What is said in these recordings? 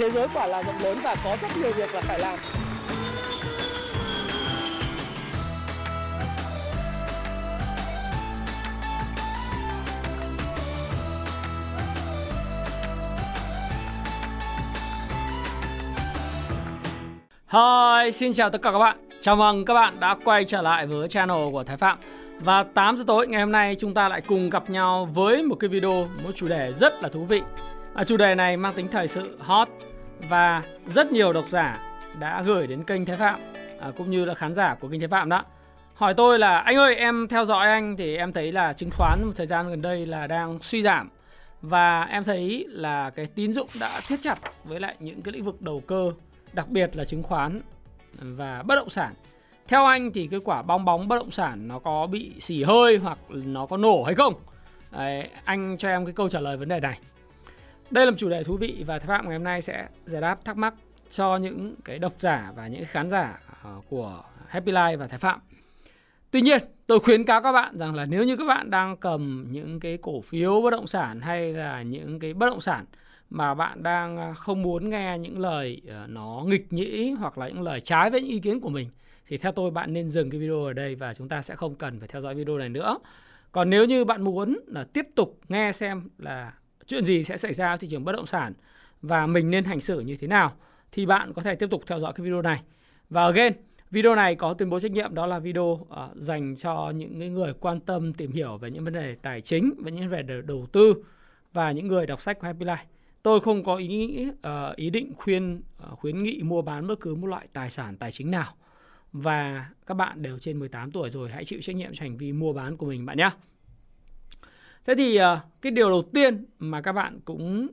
thế giới quả là rộng lớn và có rất nhiều việc là phải làm Hi, xin chào tất cả các bạn. Chào mừng các bạn đã quay trở lại với channel của Thái Phạm. Và 8 giờ tối ngày hôm nay chúng ta lại cùng gặp nhau với một cái video, một chủ đề rất là thú vị. À, chủ đề này mang tính thời sự hot và rất nhiều độc giả đã gửi đến kênh Thái Phạm à, cũng như là khán giả của kênh Thái Phạm đó. Hỏi tôi là anh ơi em theo dõi anh thì em thấy là chứng khoán một thời gian gần đây là đang suy giảm và em thấy là cái tín dụng đã thiết chặt với lại những cái lĩnh vực đầu cơ đặc biệt là chứng khoán và bất động sản. Theo anh thì cái quả bong bóng bất động sản nó có bị xì hơi hoặc nó có nổ hay không? Đấy, anh cho em cái câu trả lời vấn đề này. Đây là một chủ đề thú vị và Thái Phạm ngày hôm nay sẽ giải đáp thắc mắc cho những cái độc giả và những khán giả ờ, của Happy Life và Thái Phạm. Tuy nhiên, tôi khuyến cáo các bạn rằng là nếu như các bạn đang cầm những cái cổ phiếu bất động sản hay là những cái bất động sản mà bạn đang ờ, không muốn nghe những lời ờ, nó nghịch nhĩ hoặc là những lời trái với những ý kiến của mình thì theo tôi bạn nên dừng cái video ở đây và chúng ta sẽ không cần phải theo dõi video này nữa. Còn nếu như bạn muốn là tiếp tục nghe xem là chuyện gì sẽ xảy ra thị trường bất động sản và mình nên hành xử như thế nào thì bạn có thể tiếp tục theo dõi cái video này. Và again, video này có tuyên bố trách nhiệm đó là video uh, dành cho những người quan tâm tìm hiểu về những vấn đề tài chính và những vấn đề đầu tư và những người đọc sách của Happy Life. Tôi không có ý nghĩ uh, ý định khuyên uh, khuyến nghị mua bán bất cứ một loại tài sản tài chính nào. Và các bạn đều trên 18 tuổi rồi, hãy chịu trách nhiệm cho hành vi mua bán của mình bạn nhé. Thế thì à, cái điều đầu tiên mà các bạn cũng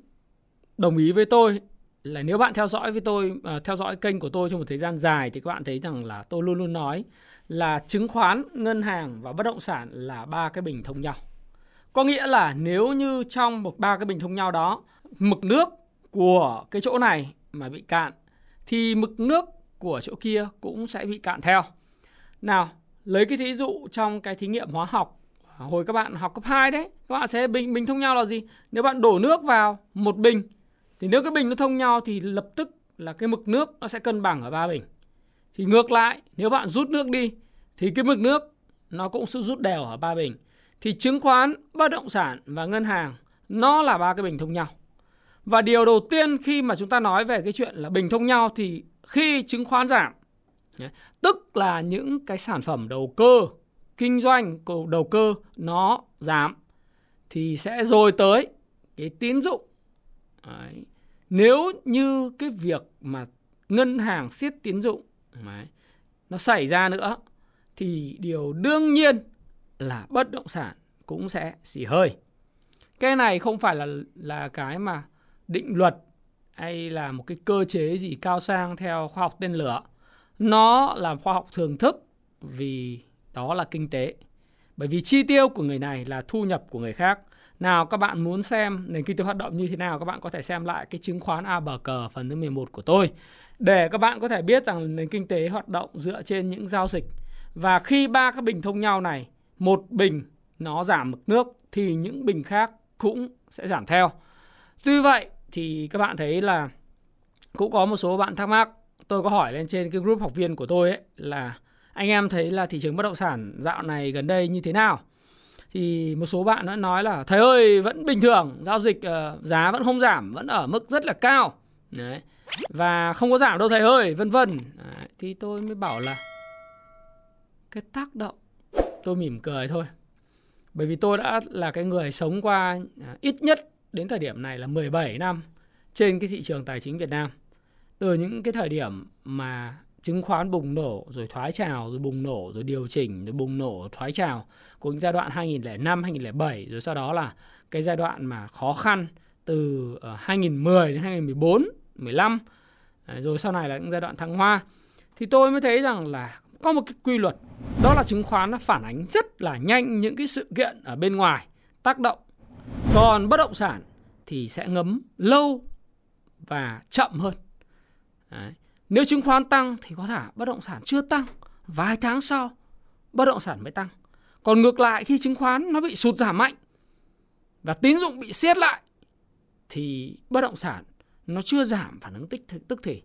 đồng ý với tôi là nếu bạn theo dõi với tôi à, theo dõi kênh của tôi trong một thời gian dài thì các bạn thấy rằng là tôi luôn luôn nói là chứng khoán, ngân hàng và bất động sản là ba cái bình thông nhau. Có nghĩa là nếu như trong một ba cái bình thông nhau đó mực nước của cái chỗ này mà bị cạn thì mực nước của chỗ kia cũng sẽ bị cạn theo. Nào, lấy cái thí dụ trong cái thí nghiệm hóa học hồi các bạn học cấp 2 đấy, các bạn sẽ bình bình thông nhau là gì? Nếu bạn đổ nước vào một bình thì nếu cái bình nó thông nhau thì lập tức là cái mực nước nó sẽ cân bằng ở ba bình. Thì ngược lại, nếu bạn rút nước đi thì cái mực nước nó cũng sẽ rút đều ở ba bình. Thì chứng khoán, bất động sản và ngân hàng nó là ba cái bình thông nhau. Và điều đầu tiên khi mà chúng ta nói về cái chuyện là bình thông nhau thì khi chứng khoán giảm, tức là những cái sản phẩm đầu cơ, kinh doanh đầu cơ nó giảm thì sẽ rồi tới cái tín dụng. Đấy. Nếu như cái việc mà ngân hàng siết tín dụng đấy, nó xảy ra nữa thì điều đương nhiên là bất động sản cũng sẽ xì hơi. Cái này không phải là là cái mà định luật hay là một cái cơ chế gì cao sang theo khoa học tên lửa. Nó là khoa học thường thức vì đó là kinh tế. Bởi vì chi tiêu của người này là thu nhập của người khác. Nào các bạn muốn xem nền kinh tế hoạt động như thế nào các bạn có thể xem lại cái chứng khoán A bờ cờ phần thứ 11 của tôi để các bạn có thể biết rằng nền kinh tế hoạt động dựa trên những giao dịch. Và khi ba cái bình thông nhau này, một bình nó giảm mực nước thì những bình khác cũng sẽ giảm theo. Tuy vậy thì các bạn thấy là cũng có một số bạn thắc mắc tôi có hỏi lên trên cái group học viên của tôi ấy là anh em thấy là thị trường bất động sản dạo này gần đây như thế nào? Thì một số bạn đã nói là thầy ơi vẫn bình thường giao dịch uh, giá vẫn không giảm vẫn ở mức rất là cao. Đấy. Và không có giảm đâu thầy ơi vân vân. Thì tôi mới bảo là cái tác động tôi mỉm cười thôi. Bởi vì tôi đã là cái người sống qua à, ít nhất đến thời điểm này là 17 năm trên cái thị trường tài chính Việt Nam. Từ những cái thời điểm mà chứng khoán bùng nổ, rồi thoái trào, rồi bùng nổ, rồi điều chỉnh, rồi bùng nổ, thoái trào của những giai đoạn 2005 2007 rồi sau đó là cái giai đoạn mà khó khăn từ ờ, 2010 đến 2014 15 rồi sau này là những giai đoạn thăng hoa thì tôi mới thấy rằng là có một cái quy luật, đó là chứng khoán nó phản ánh rất là nhanh những cái sự kiện ở bên ngoài, tác động còn bất động sản thì sẽ ngấm lâu và chậm hơn. Đấy. Nếu chứng khoán tăng thì có thể bất động sản chưa tăng, vài tháng sau bất động sản mới tăng. Còn ngược lại khi chứng khoán nó bị sụt giảm mạnh và tín dụng bị siết lại thì bất động sản nó chưa giảm phản ứng tích tức thì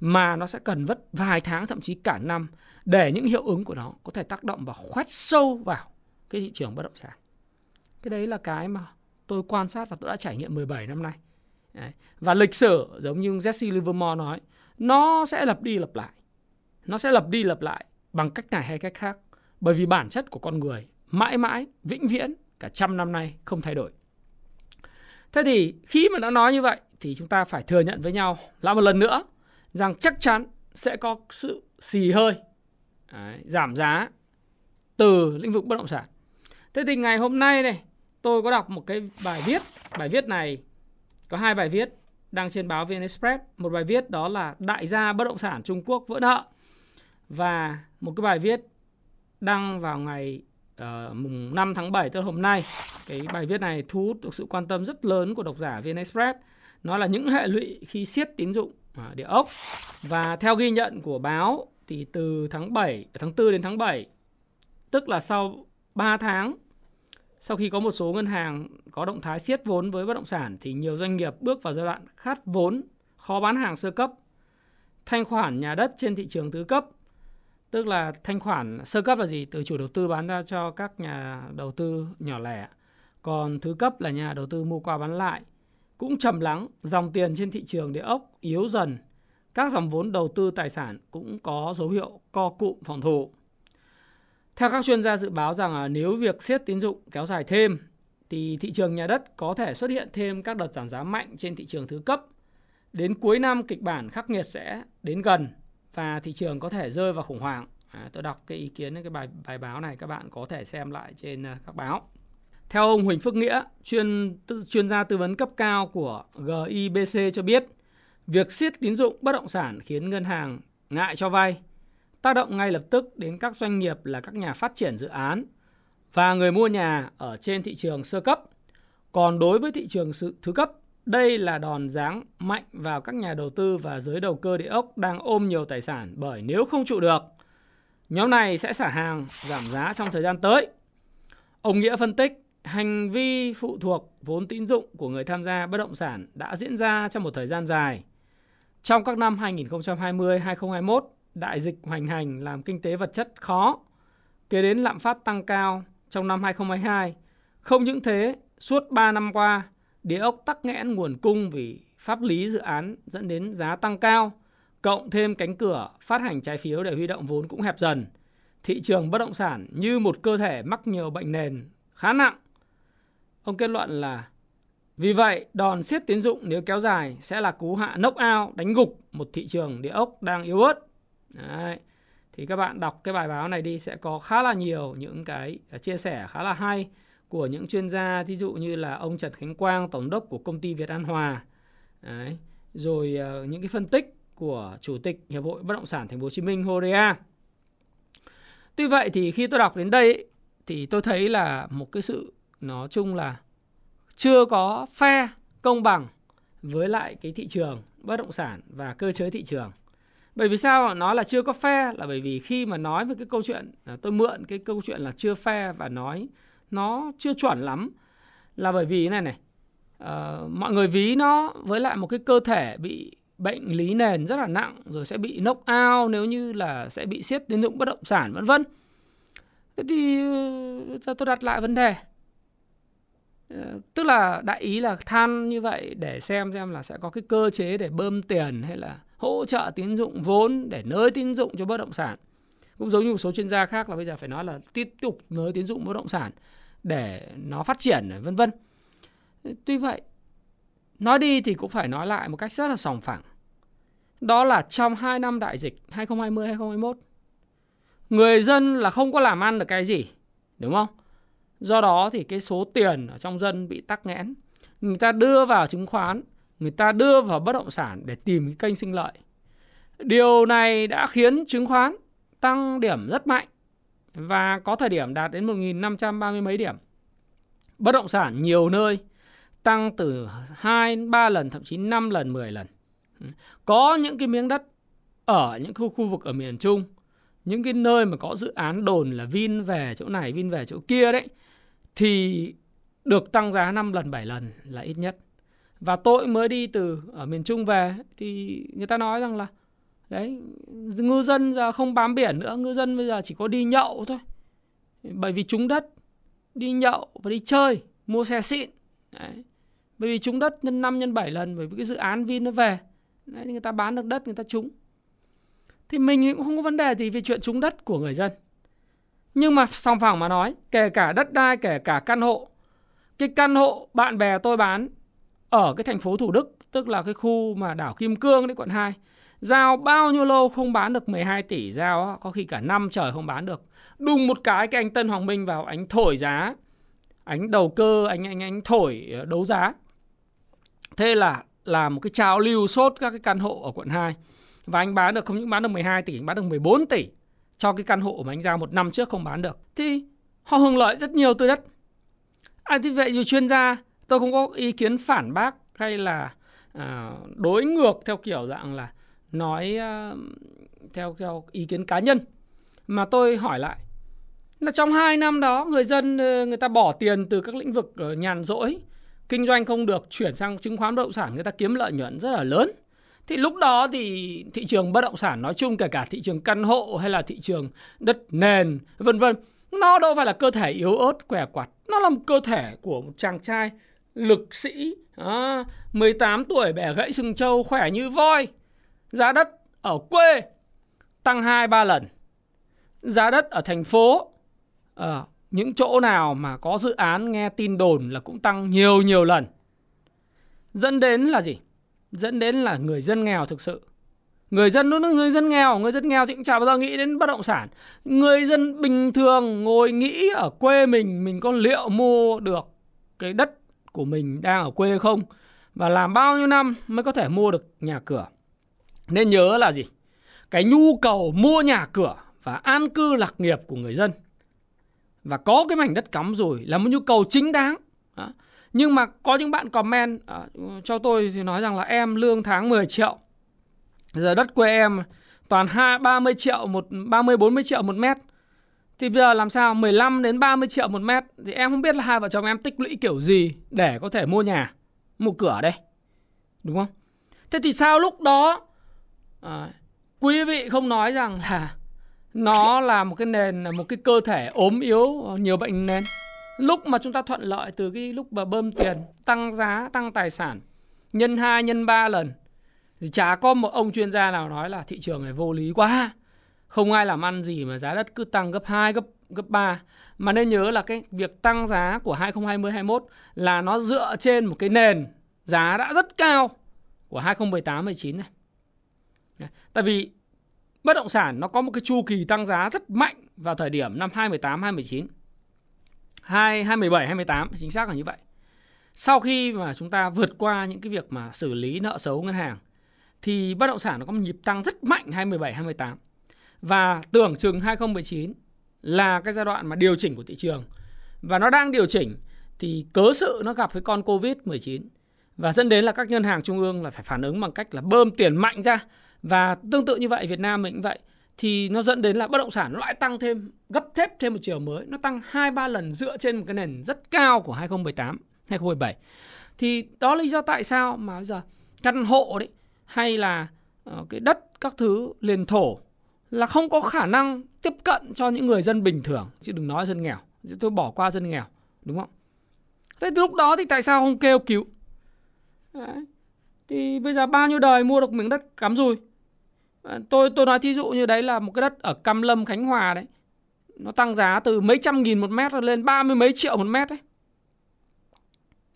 mà nó sẽ cần vất vài tháng thậm chí cả năm để những hiệu ứng của nó có thể tác động và khoét sâu vào cái thị trường bất động sản. Cái đấy là cái mà tôi quan sát và tôi đã trải nghiệm 17 năm nay. Đấy. Và lịch sử giống như Jesse Livermore nói, nó sẽ lặp đi lặp lại. Nó sẽ lặp đi lặp lại bằng cách này hay cách khác. Bởi vì bản chất của con người mãi mãi, vĩnh viễn, cả trăm năm nay không thay đổi. Thế thì khi mà đã nói như vậy thì chúng ta phải thừa nhận với nhau lại một lần nữa rằng chắc chắn sẽ có sự xì hơi, đấy, giảm giá từ lĩnh vực bất động sản. Thế thì ngày hôm nay này tôi có đọc một cái bài viết, bài viết này có hai bài viết đăng trên báo VN Express. Một bài viết đó là đại gia bất động sản Trung Quốc vỡ nợ và một cái bài viết đăng vào ngày uh, mùng 5 tháng 7 tức hôm nay. Cái bài viết này thu hút được sự quan tâm rất lớn của độc giả VN Express. Nó là những hệ lụy khi siết tín dụng uh, địa ốc. Và theo ghi nhận của báo thì từ tháng 7, tháng 4 đến tháng 7, tức là sau 3 tháng sau khi có một số ngân hàng có động thái siết vốn với bất động sản thì nhiều doanh nghiệp bước vào giai đoạn khát vốn, khó bán hàng sơ cấp, thanh khoản nhà đất trên thị trường thứ cấp Tức là thanh khoản sơ cấp là gì? Từ chủ đầu tư bán ra cho các nhà đầu tư nhỏ lẻ. Còn thứ cấp là nhà đầu tư mua qua bán lại. Cũng trầm lắng, dòng tiền trên thị trường địa ốc yếu dần. Các dòng vốn đầu tư tài sản cũng có dấu hiệu co cụm phòng thủ. Theo các chuyên gia dự báo rằng nếu việc siết tín dụng kéo dài thêm thì thị trường nhà đất có thể xuất hiện thêm các đợt giảm giá mạnh trên thị trường thứ cấp. Đến cuối năm kịch bản khắc nghiệt sẽ đến gần và thị trường có thể rơi vào khủng hoảng. À, tôi đọc cái ý kiến cái bài bài báo này các bạn có thể xem lại trên à, các báo. Theo ông Huỳnh Phước Nghĩa, chuyên chuyên gia tư vấn cấp cao của GIBC cho biết, việc siết tín dụng bất động sản khiến ngân hàng ngại cho vay, tác động ngay lập tức đến các doanh nghiệp là các nhà phát triển dự án và người mua nhà ở trên thị trường sơ cấp. Còn đối với thị trường thứ cấp đây là đòn giáng mạnh vào các nhà đầu tư và giới đầu cơ địa ốc đang ôm nhiều tài sản bởi nếu không trụ được, nhóm này sẽ xả hàng giảm giá trong thời gian tới. Ông Nghĩa phân tích, hành vi phụ thuộc vốn tín dụng của người tham gia bất động sản đã diễn ra trong một thời gian dài. Trong các năm 2020-2021, đại dịch hoành hành làm kinh tế vật chất khó, kế đến lạm phát tăng cao trong năm 2022. Không những thế, suốt 3 năm qua, địa ốc tắc nghẽn nguồn cung vì pháp lý dự án dẫn đến giá tăng cao, cộng thêm cánh cửa phát hành trái phiếu để huy động vốn cũng hẹp dần. Thị trường bất động sản như một cơ thể mắc nhiều bệnh nền khá nặng. Ông kết luận là vì vậy, đòn siết tín dụng nếu kéo dài sẽ là cú hạ knock ao đánh gục một thị trường địa ốc đang yếu ớt. Đấy. Thì các bạn đọc cái bài báo này đi sẽ có khá là nhiều những cái à, chia sẻ khá là hay của những chuyên gia ví dụ như là ông Trần Khánh Quang tổng đốc của công ty Việt An Hòa Đấy. rồi uh, những cái phân tích của chủ tịch hiệp hội bất động sản thành phố Hồ Chí Minh Horea tuy vậy thì khi tôi đọc đến đây thì tôi thấy là một cái sự nó chung là chưa có phe công bằng với lại cái thị trường bất động sản và cơ chế thị trường bởi vì sao nói là chưa có phe là bởi vì khi mà nói về cái câu chuyện à, tôi mượn cái câu chuyện là chưa phe và nói nó chưa chuẩn lắm. Là bởi vì này này uh, mọi người ví nó với lại một cái cơ thể bị bệnh lý nền rất là nặng rồi sẽ bị knock out nếu như là sẽ bị siết tín dụng bất động sản vân vân. Thế thì ờ, tôi đặt lại vấn đề. Ờ, tức là đại ý là than như vậy để xem xem là sẽ có cái cơ chế để bơm tiền hay là hỗ trợ tín dụng vốn để nới tín dụng cho bất động sản. Cũng giống như một số chuyên gia khác là bây giờ phải nói là tiếp tục nới tín dụng bất động sản để nó phát triển vân vân. Tuy vậy, nói đi thì cũng phải nói lại một cách rất là sòng phẳng. Đó là trong 2 năm đại dịch 2020 2021 người dân là không có làm ăn được cái gì, đúng không? Do đó thì cái số tiền ở trong dân bị tắc nghẽn. Người ta đưa vào chứng khoán người ta đưa vào bất động sản để tìm cái kênh sinh lợi điều này đã khiến chứng khoán tăng điểm rất mạnh và có thời điểm đạt đến 1.530 mấy điểm. Bất động sản nhiều nơi tăng từ 2 3 lần thậm chí 5 lần 10 lần. Có những cái miếng đất ở những khu khu vực ở miền Trung, những cái nơi mà có dự án đồn là Vin về chỗ này, Vin về chỗ kia đấy thì được tăng giá 5 lần 7 lần là ít nhất và tôi mới đi từ ở miền Trung về thì người ta nói rằng là đấy ngư dân giờ không bám biển nữa ngư dân bây giờ chỉ có đi nhậu thôi. Bởi vì trúng đất đi nhậu và đi chơi mua xe xịn đấy. bởi vì trúng đất nhân 5 nhân 7 lần bởi vì cái dự án Vin nó về đấy, người ta bán được đất người ta trúng. Thì mình cũng không có vấn đề gì về chuyện trúng đất của người dân. Nhưng mà song phẳng mà nói kể cả đất đai kể cả căn hộ cái căn hộ bạn bè tôi bán ở cái thành phố Thủ Đức tức là cái khu mà đảo Kim Cương đấy quận 2 Giao bao nhiêu lâu không bán được 12 tỷ giao có khi cả năm trời không bán được. Đùng một cái cái anh Tân Hoàng Minh vào anh thổi giá. Anh đầu cơ, anh anh anh thổi ờ, đấu giá. Thế là là một cái trào lưu sốt các cái căn hộ ở quận 2. Và anh bán được không những bán được 12 tỷ, anh bán được 14 tỷ cho cái căn hộ mà anh giao một năm trước không bán được. Thì họ hưởng lợi rất nhiều từ đất. À, thì vậy rồi chuyên gia, tôi không có ý kiến phản bác hay là à, đối ngược theo kiểu dạng là nói à, theo theo ý kiến cá nhân. Mà tôi hỏi lại là trong 2 năm đó người dân ờ, người ta bỏ tiền từ các lĩnh vực ờ, nhàn rỗi kinh doanh không được chuyển sang chứng khoán bất động sản người ta kiếm lợi nhuận rất là lớn. Thì lúc đó thì thị trường bất động sản nói chung kể cả thị trường căn hộ hay là thị trường đất nền vân vân nó đâu phải là cơ thể yếu ớt què quặt. Nó là một cơ thể của một chàng trai lực sĩ à, 18 tuổi bẻ gãy sừng trâu khỏe như voi Giá đất ở quê tăng 2-3 lần. Giá đất ở thành phố ở những chỗ nào mà có dự án nghe tin đồn là cũng tăng nhiều nhiều lần. Dẫn đến là gì? Dẫn đến là người dân nghèo thực sự. Người dân nó người dân nghèo, người dân nghèo thì cũng chả bao giờ nghĩ đến bất động sản. Người dân bình thường ngồi nghĩ ở quê mình mình có liệu mua được cái đất của mình đang ở quê không? Và làm bao nhiêu năm mới có thể mua được nhà cửa? Nên nhớ là gì? Cái nhu cầu mua nhà cửa và an cư lạc nghiệp của người dân và có cái mảnh đất cắm rồi là một nhu cầu chính đáng. Đó. Nhưng mà có những bạn comment à, cho tôi thì nói rằng là em lương tháng 10 triệu. Giờ đất quê em toàn 2 30 triệu, một 30 40 triệu một mét. Thì bây giờ làm sao 15 đến 30 triệu một mét thì em không biết là hai vợ chồng em tích lũy kiểu gì để có thể mua nhà, mua cửa ở đây. Đúng không? Thế thì sao lúc đó à, quý vị không nói rằng là nó là một cái nền là một cái cơ thể ốm yếu nhiều bệnh nền lúc mà chúng ta thuận lợi từ cái lúc mà bơm tiền tăng giá tăng tài sản nhân 2 nhân 3 lần thì chả có một ông chuyên gia nào nói là thị trường này vô lý quá không ai làm ăn gì mà giá đất cứ tăng gấp 2 gấp gấp 3 mà nên nhớ là cái việc tăng giá của 2020 21 là nó dựa trên một cái nền giá đã rất cao của 2018 19 này Tại vì bất động sản nó có một cái chu kỳ tăng giá rất mạnh vào thời điểm năm 2018, 2019. 2, 2017, 2018 chính xác là như vậy. Sau khi mà chúng ta vượt qua những cái việc mà xử lý nợ xấu ngân hàng thì bất động sản nó có một nhịp tăng rất mạnh 2017, 2018. Và tưởng chừng 2019 là cái giai đoạn mà điều chỉnh của thị trường. Và nó đang điều chỉnh thì cớ sự nó gặp cái con Covid-19 và dẫn đến là các ngân hàng trung ương là phải phản ứng bằng cách là bơm tiền mạnh ra. Và tương tự như vậy, Việt Nam mình cũng vậy, thì nó dẫn đến là bất động sản nó lại tăng thêm, gấp thép thêm một chiều mới. Nó tăng 2 3 lần dựa trên một cái nền rất cao của 2018 2017 thì đó là lý do tại sao mà bây giờ căn hộ đấy, hay là ờ, cái đất các thứ, liền thổ là không có khả năng tiếp cận cho những người dân bình thường. Chứ đừng nói dân nghèo. Tôi bỏ qua dân nghèo đúng không? Thế lúc đó thì tại sao không kêu cứu? Đấy. thì bây giờ bao nhiêu đời mua được miếng đất cắm rùi? À, tôi tôi nói thí dụ như đấy là một cái đất ở Cam Lâm Khánh Hòa đấy. Nó tăng giá từ mấy trăm nghìn một mét lên ba mươi mấy triệu một mét đấy.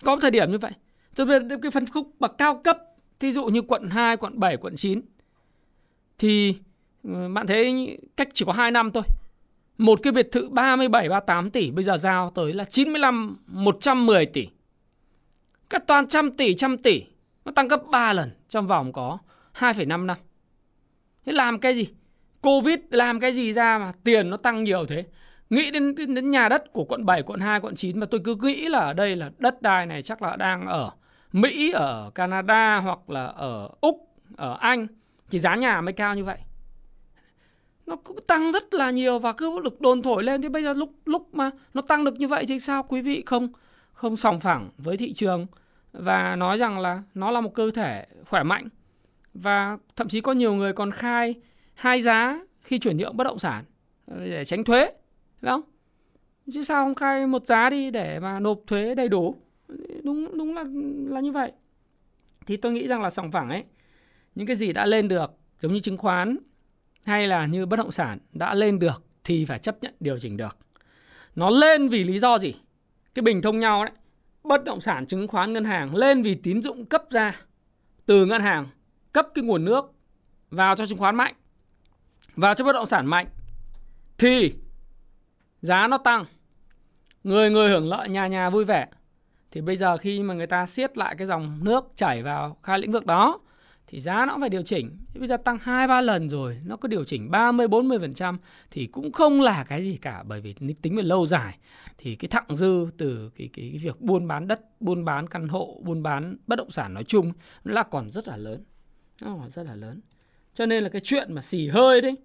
Có một thời điểm như vậy. Tôi biết cái phân khúc bậc cao cấp thí dụ như quận 2, quận 7, quận 9 thì Ừ, bạn thấy cách chỉ có 2 năm thôi một cái biệt thự 37 38 tỷ bây giờ giao tới là 95 110 tỷ. Các toàn trăm tỷ trăm tỷ nó tăng gấp 3 lần trong vòng có 2,5 năm. Thế làm cái gì? Covid làm cái gì ra mà tiền nó tăng nhiều thế? Nghĩ đến, đến nhà đất của quận 7, quận 2, quận 9 mà tôi cứ nghĩ là ở đây là đất đai này chắc là đang ở Mỹ, ở Canada hoặc là ở Úc, ở Anh thì giá nhà mới cao như vậy. Nó cứ tăng rất là nhiều và cứ được đồn thổi lên thì bây giờ lúc lúc mà nó tăng được như vậy thì sao? Quý vị không không sòng phẳng với thị trường. Và nói rằng là nó là một cơ thể khỏe mạnh. Và thậm chí có nhiều người còn khai hai giá khi chuyển nhượng bất động sản ờ, để tránh thuế đúng không? Chứ sao không khai một giá đi để mà nộp thuế đầy đủ? Đúng đúng là là như vậy. Thì tôi nghĩ rằng là sòng phẳng ấy, những cái gì đã lên được giống như chứng khoán hay là như bất động sản đã lên được thì phải chấp nhận điều chỉnh được. Nó lên vì lý do gì? Cái bình thông nhau đấy. Bất động sản chứng khoán ngân hàng lên vì tín dụng cấp ra. Từ ngân hàng, cấp cái nguồn nước vào cho chứng khoán mạnh, vào cho bất động sản mạnh, thì giá nó tăng. Người người hưởng lợi, nhà nhà vui vẻ. Thì bây giờ khi mà người ta siết lại cái dòng nước chảy vào hai lĩnh vực đó thì giá nó cũng phải điều chỉnh. Bây giờ tăng 2 3 lần rồi, nó có điều chỉnh 30 40% thì cũng không là cái gì cả bởi vì tính về lâu dài thì cái thặng dư từ cái, cái cái việc buôn bán đất, buôn bán căn hộ, buôn bán bất động sản nói chung nó là còn rất là lớn. Nó còn rất là lớn. Cho nên là cái chuyện mà xì hơi đấy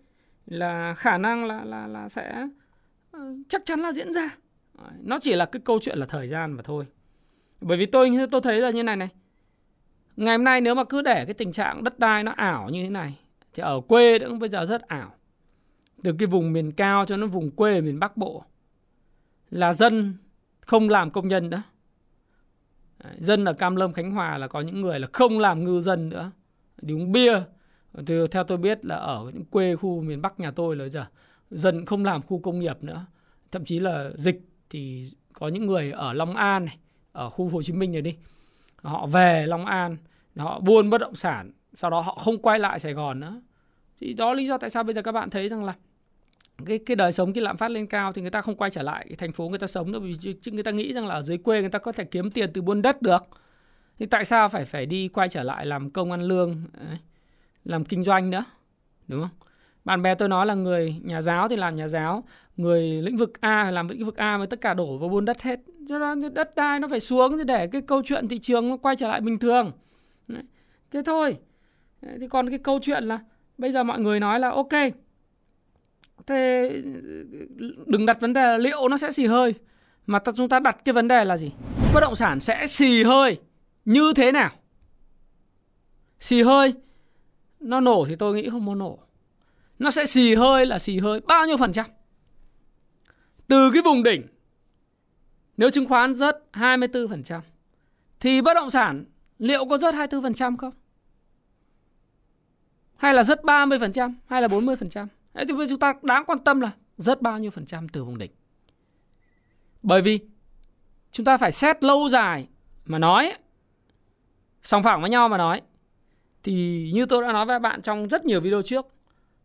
là khả năng là là là sẽ ờ, chắc chắn là diễn ra. Nó chỉ là cái câu chuyện là thời gian mà thôi. Bởi vì tôi tôi thấy là như này này Ngày hôm nay nếu mà cứ để cái tình trạng đất đai nó ảo như thế này thì ở quê cũng bây giờ rất ảo. Từ cái vùng miền cao cho nó vùng quê miền Bắc Bộ là dân không làm công nhân nữa. Dân ở Cam Lâm Khánh Hòa là có những người là không làm ngư dân nữa. Đi uống bia. Thì theo tôi biết là ở những quê khu miền Bắc nhà tôi là giờ dân không làm khu công nghiệp nữa. Thậm chí là dịch thì có những người ở Long An này, ở khu Hồ Chí Minh này đi họ về Long An họ buôn bất động sản, sau đó họ không quay lại Sài Gòn nữa. Thì đó lý do tại sao bây giờ các bạn thấy rằng là cái cái đời sống, cái lạm phát lên cao thì người ta không quay trở lại cái thành phố người ta sống nữa. Vì chứ người ta nghĩ rằng là ở dưới quê người ta có thể kiếm tiền từ buôn đất được. Thì tại sao phải phải đi quay trở lại làm công ăn lương làm kinh doanh nữa? Đúng không? Bạn bè tôi nói là người nhà giáo thì làm nhà giáo, người lĩnh vực A, làm lĩnh vực A với tất cả đổ vào buôn đất hết cho nên đất đai nó phải xuống để cái câu chuyện thị trường nó quay trở lại bình thường. Đấy. thế thôi. Thì còn cái câu chuyện là bây giờ mọi người nói là ok, thế đừng đặt vấn đề là liệu nó sẽ xì hơi, mà chúng ta đặt cái vấn đề là gì? Bất động sản sẽ xì hơi như thế nào? Xì hơi, nó nổ thì tôi nghĩ không muốn nổ. Nó sẽ xì hơi là xì hơi bao nhiêu phần trăm? Từ cái vùng đỉnh nếu chứng khoán rớt 24% thì bất động sản liệu có rớt 24% không? Hay là rớt 30% hay là 40%? Đấy thì chúng ta đáng quan tâm là rớt bao nhiêu phần trăm từ vùng đỉnh. Bởi vì chúng ta phải xét lâu dài mà nói, song phẳng với nhau mà nói thì như tôi đã nói với bạn trong rất nhiều video trước,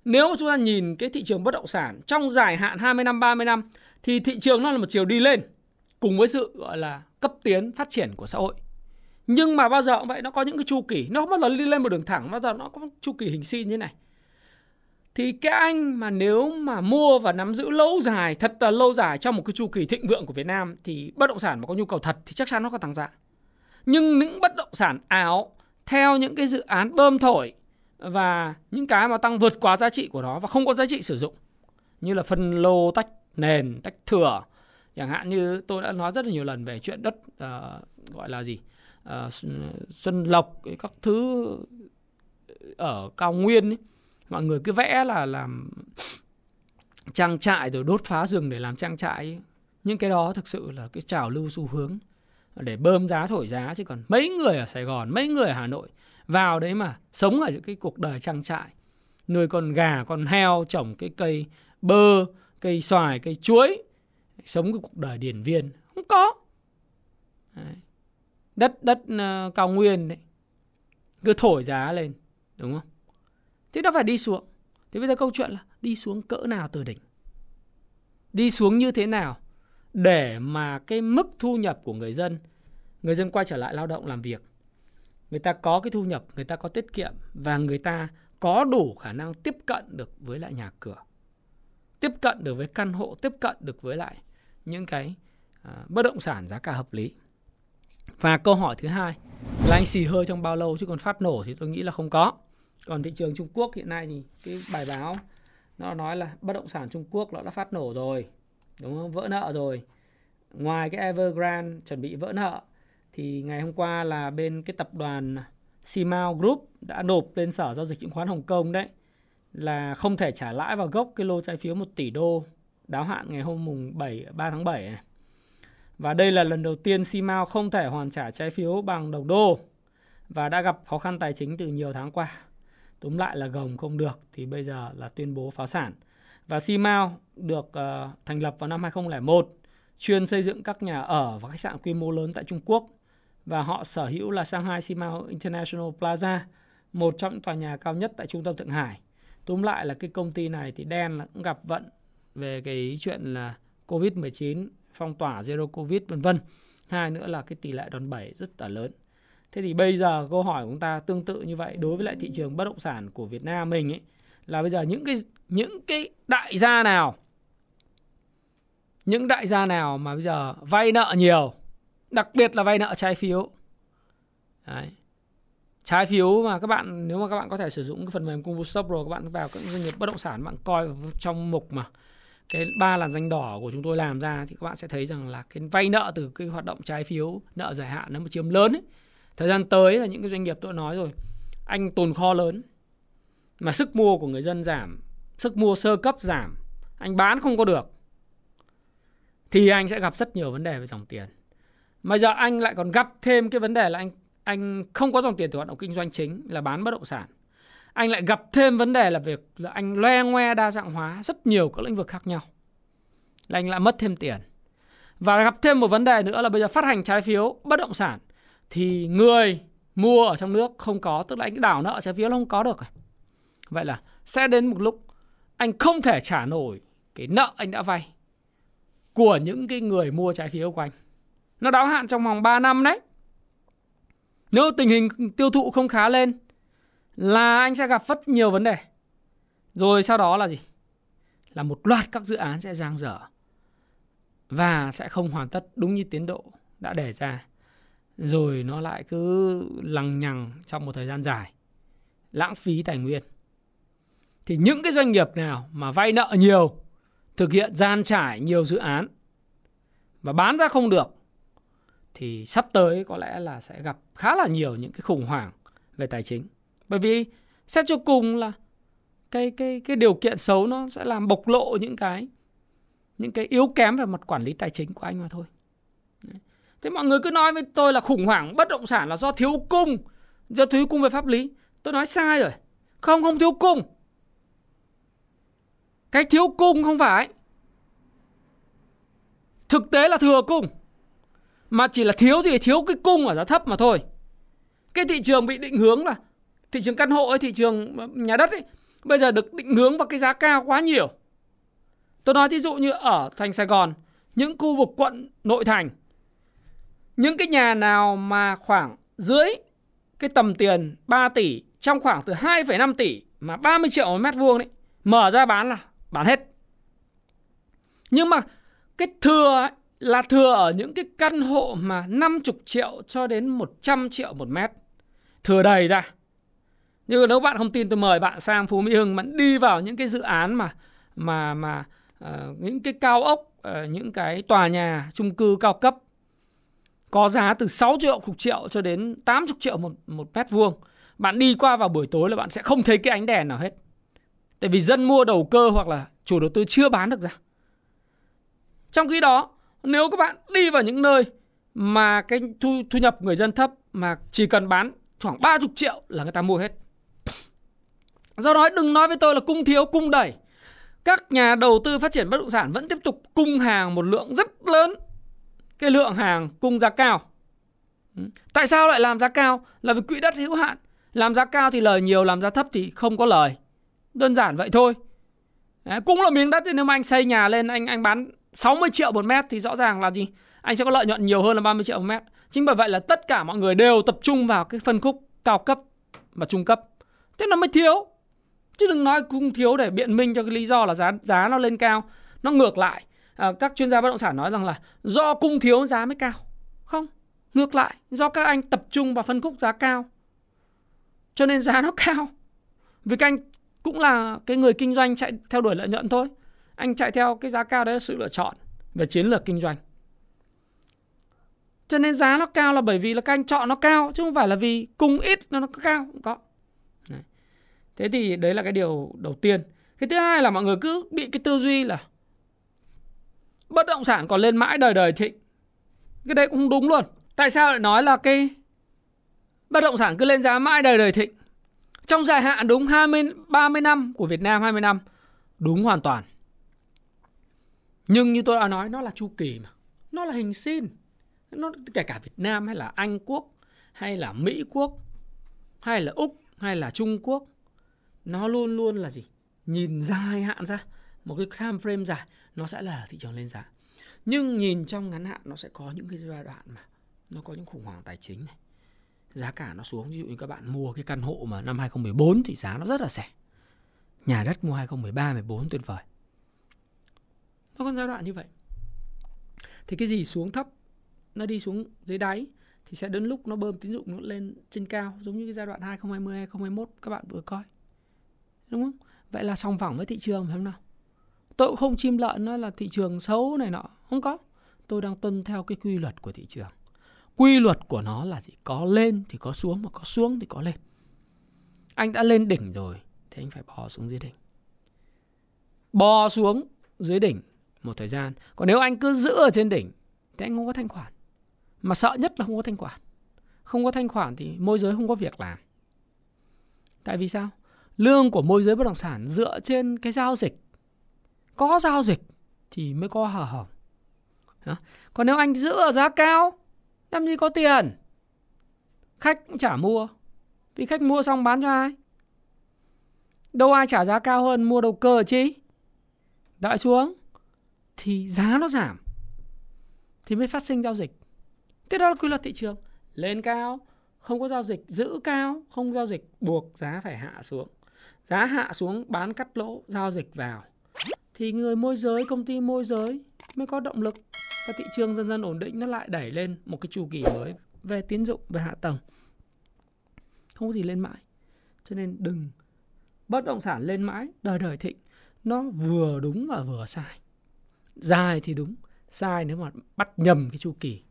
nếu mà chúng ta nhìn cái thị trường bất động sản trong dài hạn 20 năm 30 năm, thì thị trường nó là một chiều đi lên cùng với sự, gọi là, cấp tiến phát triển của xã hội. Nhưng mà bao giờ cũng vậy, nó có những cái chu kỳ. Nó không bao giờ đi lên một đường thẳng, bao giờ nó có chu kỳ hình sin như này. Thì cái anh mà nếu mà mua và nắm giữ lâu dài, thật là lâu dài trong một cái chu kỳ thịnh vượng của Việt Nam thì bất động sản mà có nhu cầu thật thì chắc chắn nó có tăng giá. Nhưng những bất động sản ảo theo những cái dự án bơm thổi và những cái mà tăng vượt quá giá trị của nó và không có giá trị sử dụng, như là phân lô, tách nền, tách thửa chẳng hạn như tôi đã nói rất là nhiều lần về chuyện đất uh, gọi là gì uh, xuân lộc các thứ ở cao nguyên ấy. mọi người cứ vẽ là làm trang trại rồi đốt phá rừng để làm trang trại ấy. những cái đó thực sự là cái trào lưu xu hướng để bơm giá thổi giá chứ còn mấy người ở Sài Gòn mấy người ở Hà Nội vào đấy mà sống ở những cái cuộc đời trang trại nuôi con gà con heo trồng cái cây bơ cây xoài cây chuối sống cái cuộc đời điển viên. Không có. Đấy. đất đất uh, cao nguyên đấy. Cứ thổi giá lên đúng không? Thế nó phải đi xuống. Thế bây giờ câu chuyện là đi xuống cỡ nào từ đỉnh? Đi xuống như thế nào để mà cái mức thu nhập của người dân người dân quay trở lại lao động làm việc người ta có cái thu nhập người ta có tiết kiệm và người ta có đủ khả năng tiếp cận được với lại nhà cửa tiếp cận được với căn hộ tiếp cận được với lại những cái à, bất động sản giá cả hợp lý. Và câu hỏi thứ hai là anh xì hơi trong bao lâu chứ còn phát nổ thì tôi nghĩ là không có. Còn thị trường Trung Quốc hiện nay thì cái bài báo nó nói là bất động sản Trung Quốc nó đã phát nổ rồi, đúng không? Vỡ nợ rồi. Ngoài cái Evergrande chuẩn bị vỡ nợ thì ngày hôm qua là bên cái tập đoàn Simao Group đã nộp lên Sở Giao dịch Chứng khoán Hồng Kông đấy là không thể trả lãi vào gốc cái lô trái phiếu 1 tỷ đô đáo hạn ngày hôm mùng 7 3 tháng 7 này. Và đây là lần đầu tiên Simao không thể hoàn trả trái phiếu bằng đồng đô và đã gặp khó khăn tài chính từ nhiều tháng qua. Túm lại là gồng không được thì bây giờ là tuyên bố phá sản. Và Simao được uh, thành lập vào năm 2001, chuyên xây dựng các nhà ở và khách sạn quy mô lớn tại Trung Quốc và họ sở hữu là Shanghai Simao International Plaza, một trong những tòa nhà cao nhất tại trung tâm Thượng Hải. Túm lại là cái công ty này thì đen là cũng gặp vận về cái chuyện là Covid-19, phong tỏa zero Covid vân vân. Hai nữa là cái tỷ lệ đòn bẩy rất là lớn. Thế thì bây giờ câu hỏi của chúng ta tương tự như vậy đối với lại thị trường bất động sản của Việt Nam mình ấy là bây giờ những cái những cái đại gia nào những đại gia nào mà bây giờ vay nợ nhiều đặc biệt là vay nợ trái phiếu Đấy. trái phiếu mà các bạn nếu mà các bạn có thể sử dụng cái phần mềm cung Fu Stop rồi các bạn vào các doanh nghiệp bất động sản bạn coi trong mục mà cái ba làn danh đỏ của chúng tôi làm ra thì các bạn sẽ thấy rằng là cái vay nợ từ cái hoạt động trái phiếu, nợ dài hạn nó một chiếm lớn ấy. thời gian tới là những cái doanh nghiệp tôi nói rồi, anh tồn kho lớn mà sức mua của người dân giảm, sức mua sơ cấp giảm, anh bán không có được thì anh sẽ gặp rất nhiều vấn đề về dòng tiền mà giờ anh lại còn gặp thêm cái vấn đề là anh anh không có dòng tiền từ hoạt động kinh doanh chính, là bán bất động sản anh lại gặp thêm vấn đề là việc là anh loe ngoe đa dạng hóa rất nhiều các lĩnh vực khác nhau. Là anh lại mất thêm tiền. Và gặp thêm một vấn đề nữa là bây giờ phát hành trái phiếu bất động sản thì người mua ở trong nước không có, tức là anh đảo nợ trái phiếu nó không có được à. vậy là sẽ đến một lúc anh không thể trả nổi cái nợ anh đã vay của những cái người mua trái phiếu của anh. Nó đáo hạn trong vòng 3 năm đấy. Nếu tình hình tiêu thụ không khá lên là anh sẽ gặp rất nhiều vấn đề. Rồi sau đó là gì? Là một loạt các dự án sẽ giang dở và sẽ không hoàn tất đúng như tiến độ đã đề ra. Rồi nó lại cứ lằng nhằng trong một thời gian dài. Lãng phí tài nguyên. Thì những cái doanh nghiệp nào mà vay nợ nhiều, thực hiện gian trải nhiều dự án và bán ra không được thì sắp tới có lẽ là sẽ gặp khá là nhiều những cái khủng hoảng về tài chính. Bởi vì xét cho cùng là cái cái cái điều kiện xấu nó sẽ làm bộc lộ những cái những cái yếu kém về mặt quản lý tài chính của anh mà thôi. Thế mọi người cứ nói với tôi là khủng hoảng bất động sản là do thiếu cung, do thiếu cung về pháp lý. Tôi nói sai rồi. Không không thiếu cung. Cái thiếu cung không phải. Thực tế là thừa cung. Mà chỉ là thiếu thì thiếu cái cung ở giá thấp mà thôi. Cái thị trường bị định hướng là thị trường căn hộ ấy, thị trường nhà đất ấy, bây giờ được định hướng vào cái giá cao quá nhiều. Tôi nói thí dụ như ở thành Sài Gòn, những khu vực quận nội thành, những cái nhà nào mà khoảng dưới cái tầm tiền 3 tỷ trong khoảng từ 2,5 tỷ mà 30 triệu một mét vuông đấy, mở ra bán là bán hết. Nhưng mà cái thừa ấy, là thừa ở những cái căn hộ mà 50 triệu cho đến 100 triệu một mét. Thừa đầy ra. Nhưng nếu bạn không tin tôi mời bạn sang Phú Mỹ Hưng bạn đi vào những cái dự án mà mà mà uh, những cái cao ốc, uh, những cái tòa nhà chung cư cao cấp có giá từ 6 triệu chục triệu cho đến 80 triệu một, một mét vuông. Bạn đi qua vào buổi tối là bạn sẽ không thấy cái ánh đèn nào hết. Tại vì dân mua đầu cơ hoặc là chủ đầu tư chưa bán được ra. Trong khi đó, nếu các bạn đi vào những nơi mà cái thu, thu nhập người dân thấp mà chỉ cần bán khoảng 30 triệu là người ta mua hết. Do đó đừng nói với tôi là cung thiếu, cung đẩy Các nhà đầu tư phát triển bất động sản vẫn tiếp tục cung hàng một lượng rất lớn. Cái lượng hàng cung giá cao. Ừ. Tại sao lại làm giá cao? Là vì quỹ đất hữu hạn. Làm giá cao thì lời nhiều, làm giá thấp thì không có lời. Đơn giản vậy thôi. Đấy, cũng là miếng đất thì nếu mà anh xây nhà lên anh anh bán 60 triệu một mét thì rõ ràng là gì? Anh sẽ có lợi nhuận nhiều hơn là 30 triệu một mét. Chính bởi vậy là tất cả mọi người đều tập trung vào cái phân khúc cao cấp và trung cấp. Thế nó mới thiếu. Chứ đừng nói cung thiếu để biện minh cho cái lý do là giá giá nó lên cao. Nó ngược lại. À, các chuyên gia bất động sản nói rằng là do cung thiếu giá mới cao. Không. Ngược lại. Do các anh tập trung vào phân khúc giá cao. Cho nên giá nó cao. Vì các anh cũng là cái người kinh doanh chạy theo đuổi lợi nhuận thôi. Anh chạy theo cái giá cao đấy là sự lựa chọn về chiến lược kinh doanh. cho nên giá nó cao là bởi vì là các anh chọn nó cao chứ không phải là vì cung ít nó cao không có thế thì đấy là cái điều đầu tiên. Cái thứ hai là mọi người cứ bị cái tư duy là bất động sản còn lên mãi đời đời thịnh. Cái đấy cũng không đúng luôn. Tại sao lại nói là cái bất động sản cứ lên giá mãi đời đời thịnh? Trong dài hạn đúng 20 30 năm của Việt Nam 20 năm, đúng hoàn toàn. Nhưng như tôi đã nói, nó là chu kỳ mà. Nó là hình sin. Nó kể cả Việt Nam hay là Anh quốc, hay là Mỹ quốc, hay là Úc, hay là Trung Quốc nó luôn luôn là gì? Nhìn dài hạn ra. Một cái time frame dài, nó sẽ là thị trường lên giá. Nhưng nhìn trong ngắn hạn, nó sẽ có những cái giai đoạn mà nó có những khủng hoảng tài chính này. Giá cả nó xuống, ví dụ như các bạn mua cái căn hộ mà năm 2014 thì giá nó rất là rẻ. Nhà đất mua 2013 14 tuyệt vời. Nó có giai đoạn như vậy. Thì cái gì xuống thấp, nó đi xuống dưới đáy, thì sẽ đến lúc nó bơm tín dụng nó lên trên cao, giống như cái giai đoạn 2020 2021 các bạn vừa coi đúng không? Vậy là song phẳng với thị trường phải không nào? Tôi cũng không chim lợn nói là thị trường xấu này nọ. Không có. Tôi đang tuân theo cái quy luật của thị trường. Quy luật của nó là gì? Có lên thì có xuống mà có xuống thì có lên. Anh đã lên đỉnh rồi thì anh phải bò xuống dưới đỉnh. Bò xuống dưới đỉnh một thời gian. Còn nếu anh cứ giữ ở trên đỉnh thì anh không có thanh khoản. Mà sợ nhất là không có thanh khoản. Không có thanh khoản thì môi giới không có việc làm. Tại vì sao? Lương của môi giới bất động sản dựa trên cái giao dịch. Có giao dịch thì mới có hở hỏng còn nếu anh giữ ở giá cao, làm gì có tiền? Khách cũng chả mua. Vì khách mua xong bán cho ai? Đâu ai trả giá cao hơn mua đầu cơ chứ? đợi xuống thì giá nó giảm thì mới phát sinh giao dịch. Thế đó là quy luật thị trường. Lên cao, không có giao dịch. Giữ cao, không giao dịch. Buộc giá phải hạ xuống giá hạ xuống bán cắt lỗ, giao dịch vào. Thì người môi giới, công ty môi giới mới có động lực. Và thị trường dần dần ổn định, nó lại đẩy lên một cái chu kỳ mới về tiến dụng, về hạ tầng. Không có gì lên mãi. Cho nên đừng bất động sản lên mãi, đời đời thịnh. Nó vừa đúng và vừa sai. Dài thì đúng, sai nếu mà bắt nhầm cái chu kỳ.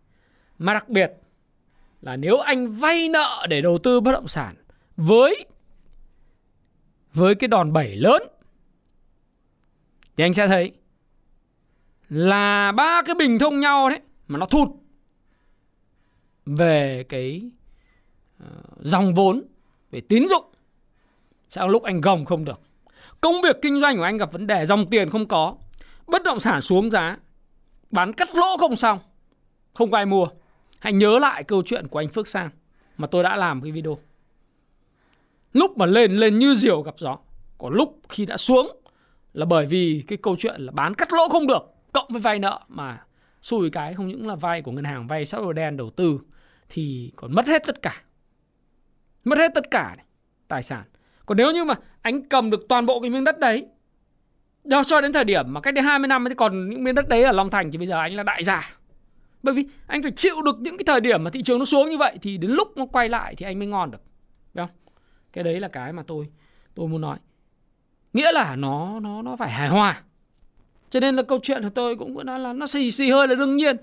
Mà đặc biệt là nếu anh vay nợ để đầu tư bất động sản với với cái đòn bẩy lớn. Thì anh sẽ thấy là ba cái bình thông nhau đấy mà nó thụt về cái ờ, dòng vốn về tín dụng. Sẽ lúc anh gồng không được? Công việc kinh doanh của anh gặp vấn đề, dòng tiền không có, bất động sản xuống giá, bán cắt lỗ không xong, không có ai mua. Hãy nhớ lại câu chuyện của anh Phước Sang mà tôi đã làm cái video lúc mà lên lên như diều gặp gió còn lúc khi đã xuống là bởi vì cái câu chuyện là bán cắt lỗ không được cộng với vay nợ mà xui cái không những là vay của ngân hàng vay xã hội đen đầu tư thì còn mất hết tất cả. Mất hết tất cả này, tài sản. Còn nếu như mà anh cầm được toàn bộ cái miếng đất đấy do cho đến thời điểm mà cách đây 20 năm thì còn những miếng đất đấy ở Long Thành thì bây giờ anh là đại gia. Bởi vì anh phải chịu được những cái thời điểm mà thị trường nó xuống như vậy thì đến lúc nó quay lại thì anh mới ngon được. Đúng không? Cái đấy là cái mà tôi tôi muốn nói. Nghĩa là nó nó nó phải hài hòa. Cho nên là câu chuyện của tôi cũng nói là nó xì xì hơi là đương nhiên.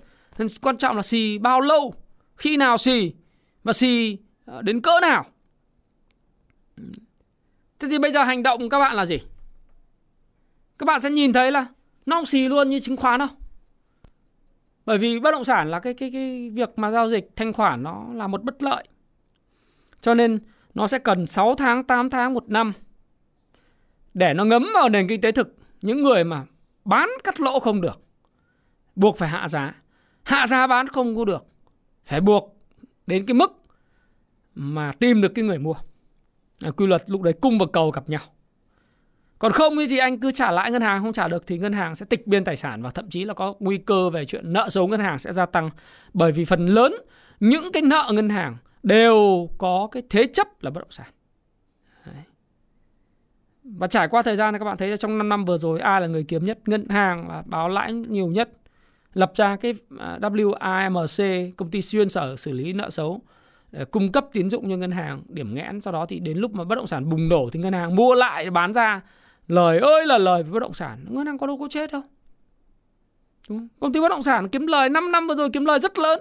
Quan trọng là xì bao lâu, khi nào xì và xì ờ, đến cỡ nào. Thế thì bây giờ hành động các bạn là gì? Các bạn sẽ nhìn thấy là nó không xì luôn như chứng khoán đâu. Bởi vì bất động sản là cái cái cái việc mà giao dịch thanh khoản nó là một bất lợi. Cho nên nó sẽ cần 6 tháng 8 tháng một năm để nó ngấm vào nền kinh tế thực. Những người mà bán cắt lỗ không được buộc phải hạ giá. Hạ giá bán không có được phải buộc đến cái mức mà tìm được cái người mua. À, quy luật lúc đấy cung và cầu gặp nhau. Còn không thì anh cứ trả lãi ngân hàng không trả được thì ngân hàng sẽ tịch biên tài sản và thậm chí là có nguy cơ về chuyện nợ xấu ngân hàng sẽ gia tăng. Bởi vì phần lớn những cái nợ ngân hàng đều có cái thế chấp là bất động sản. Và trải qua thời gian thì các bạn thấy trong 5 năm vừa rồi, ai là người kiếm nhất? Ngân hàng là báo lãi nhiều nhất. Lập ra cái à, WIMC công ty xuyên sở xử lý nợ xấu, để cung cấp tín dụng cho ngân hàng, điểm nghẽn. Sau đó thì đến lúc mà bất động sản bùng nổ thì ngân hàng mua lại bán ra. Lời ơi là lời với bất động sản. Ngân hàng có đâu có chết đâu. Đúng không? công ty bất động sản kiếm lời 5 năm vừa rồi kiếm lời rất lớn.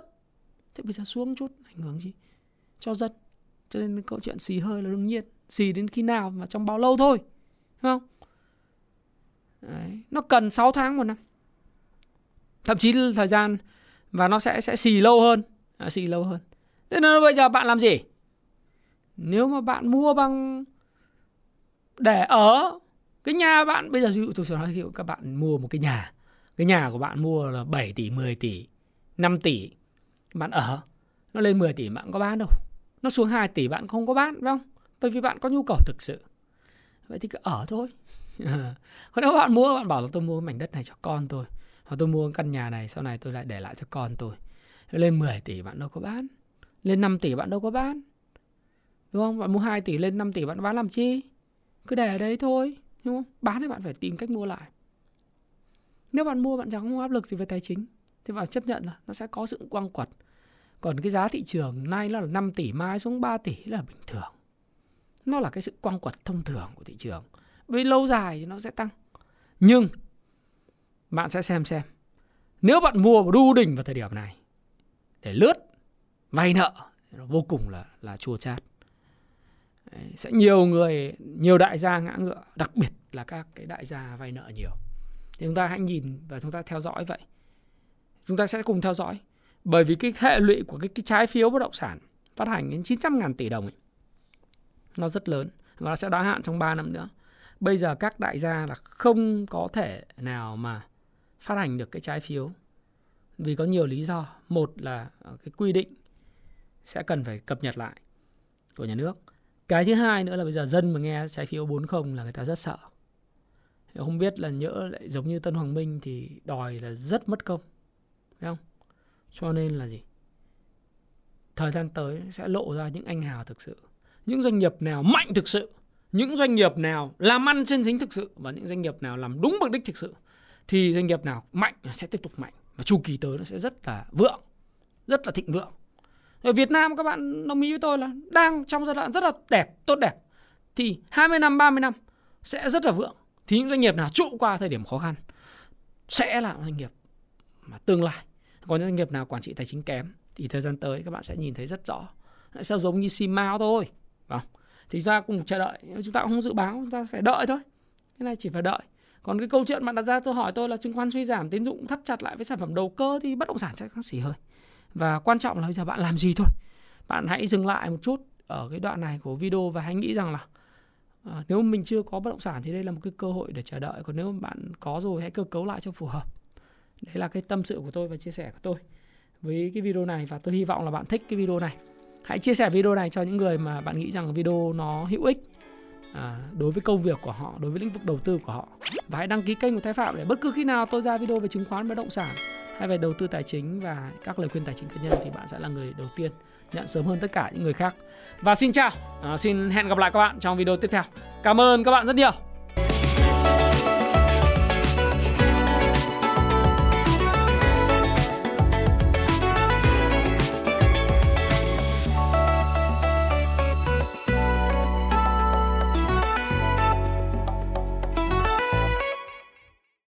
Thế bây giờ xuống chút, ảnh hưởng gì? Cho dân. Cho nên câu chuyện xì hơi là đương nhiên. Xì đến khi nào mà trong bao lâu thôi đúng không? Đấy. nó cần 6 tháng một năm. Thậm chí thời gian và nó sẽ sẽ xì lâu hơn. À, xì lâu hơn. Thế nên bây giờ bạn làm gì? Nếu mà bạn mua bằng để ở cái nhà bạn bây giờ ví dụ tôi sẽ nói ví dụ các bạn mua một cái nhà cái nhà của bạn mua là 7 tỷ 10 tỷ 5 tỷ bạn ở nó lên 10 tỷ bạn có bán đâu. Nó xuống 2 tỷ bạn không có bán, phải không? Bởi vì bạn có nhu cầu thực sự. Vậy thì cứ ở thôi. Còn nếu bạn mua, bạn bảo là tôi mua cái mảnh đất này cho con tôi. Hoặc tôi mua căn nhà này, sau này tôi lại để lại cho con tôi. Lên 10 tỷ bạn đâu có bán. Lên 5 tỷ bạn đâu có bán. Đúng không? Bạn mua 2 tỷ lên 5 tỷ bạn bán làm chi? Cứ để ở đấy thôi, đúng không? Bán thì bạn phải tìm cách mua lại. Nếu bạn mua bạn chẳng có áp lực gì về tài chính, thì bạn chấp nhận là nó sẽ có sự quăng quật còn cái giá thị trường nay nó là 5 tỷ mai xuống 3 tỷ là bình thường. Nó là cái sự quăng quật thông thường của thị trường. Vì lâu dài thì nó sẽ tăng. Nhưng bạn sẽ xem xem nếu bạn mua đu đỉnh vào thời điểm này để lướt vay nợ nó vô cùng là là chua chát. Đấy, sẽ nhiều người nhiều đại gia ngã ngựa đặc biệt là các cái đại gia vay nợ nhiều. Thì chúng ta hãy nhìn và chúng ta theo dõi vậy. Chúng ta sẽ cùng theo dõi bởi vì cái hệ lụy của cái, cái trái phiếu bất động sản phát hành đến 900 ngàn tỷ đồng ấy, nó rất lớn và nó sẽ đáo hạn trong 3 năm nữa. Bây giờ các đại gia là không có thể nào mà phát hành được cái trái phiếu vì có nhiều lý do. Một là ờ, cái quy định sẽ cần phải cập nhật lại của nhà nước. Cái thứ hai nữa là bây giờ dân mà nghe trái phiếu 40 là người ta rất sợ. Không biết là nhỡ lại giống như Tân Hoàng Minh thì đòi là rất mất công phải không? Cho nên là gì? Thời gian tới sẽ lộ ra những anh hào thực sự, những doanh nghiệp nào mạnh thực sự, những doanh nghiệp nào làm ăn trên dính thực sự và những doanh nghiệp nào làm đúng mục đích thực sự, thì doanh nghiệp nào mạnh sẽ tiếp tục mạnh và chu kỳ tới nó sẽ rất là vượng, rất là thịnh vượng. Ở Việt Nam các bạn đồng ý với tôi là đang trong giai đoạn rất là đẹp, tốt đẹp, thì 20 năm 30 năm sẽ rất là vượng, thì những doanh nghiệp nào trụ qua thời điểm khó khăn sẽ là doanh nghiệp mà tương lai có những doanh nghiệp nào quản trị tài chính kém thì thời gian tới các bạn sẽ nhìn thấy rất rõ. Sẽ giống như Simao thôi không? thì chúng ta cùng chờ đợi. Chúng ta cũng không dự báo chúng ta phải đợi thôi. Cái này chỉ phải đợi. Còn cái câu chuyện bạn đặt ra tôi hỏi tôi là chứng khoán suy giảm tín dụng thắt chặt lại với sản phẩm đầu cơ thì bất động sản chắc xỉ hơi. Và quan trọng là bây giờ bạn làm gì thôi? Bạn hãy dừng lại một chút ở cái đoạn này của video và hãy nghĩ rằng là à, nếu mình chưa có bất động sản thì đây là một cái cơ hội để chờ đợi. Còn nếu bạn có rồi hãy cơ cấu lại cho phù hợp đấy là cái tâm sự của tôi và chia sẻ của tôi với cái video này và tôi hy vọng là bạn thích cái video này. Hãy chia sẻ video này cho những người mà bạn nghĩ rằng video nó hữu ích à, đối với công việc của họ đối với lĩnh vực đầu tư của họ. Và hãy đăng ký kênh của Thái Phạm để bất cứ khi nào tôi ra video về chứng khoán bất động sản hay về đầu tư tài chính và các lời khuyên tài chính cá nhân thì bạn sẽ là người đầu tiên nhận sớm hơn tất cả những người khác. Và xin chào à, xin hẹn gặp lại các bạn trong video tiếp theo. Cảm ơn các bạn rất nhiều.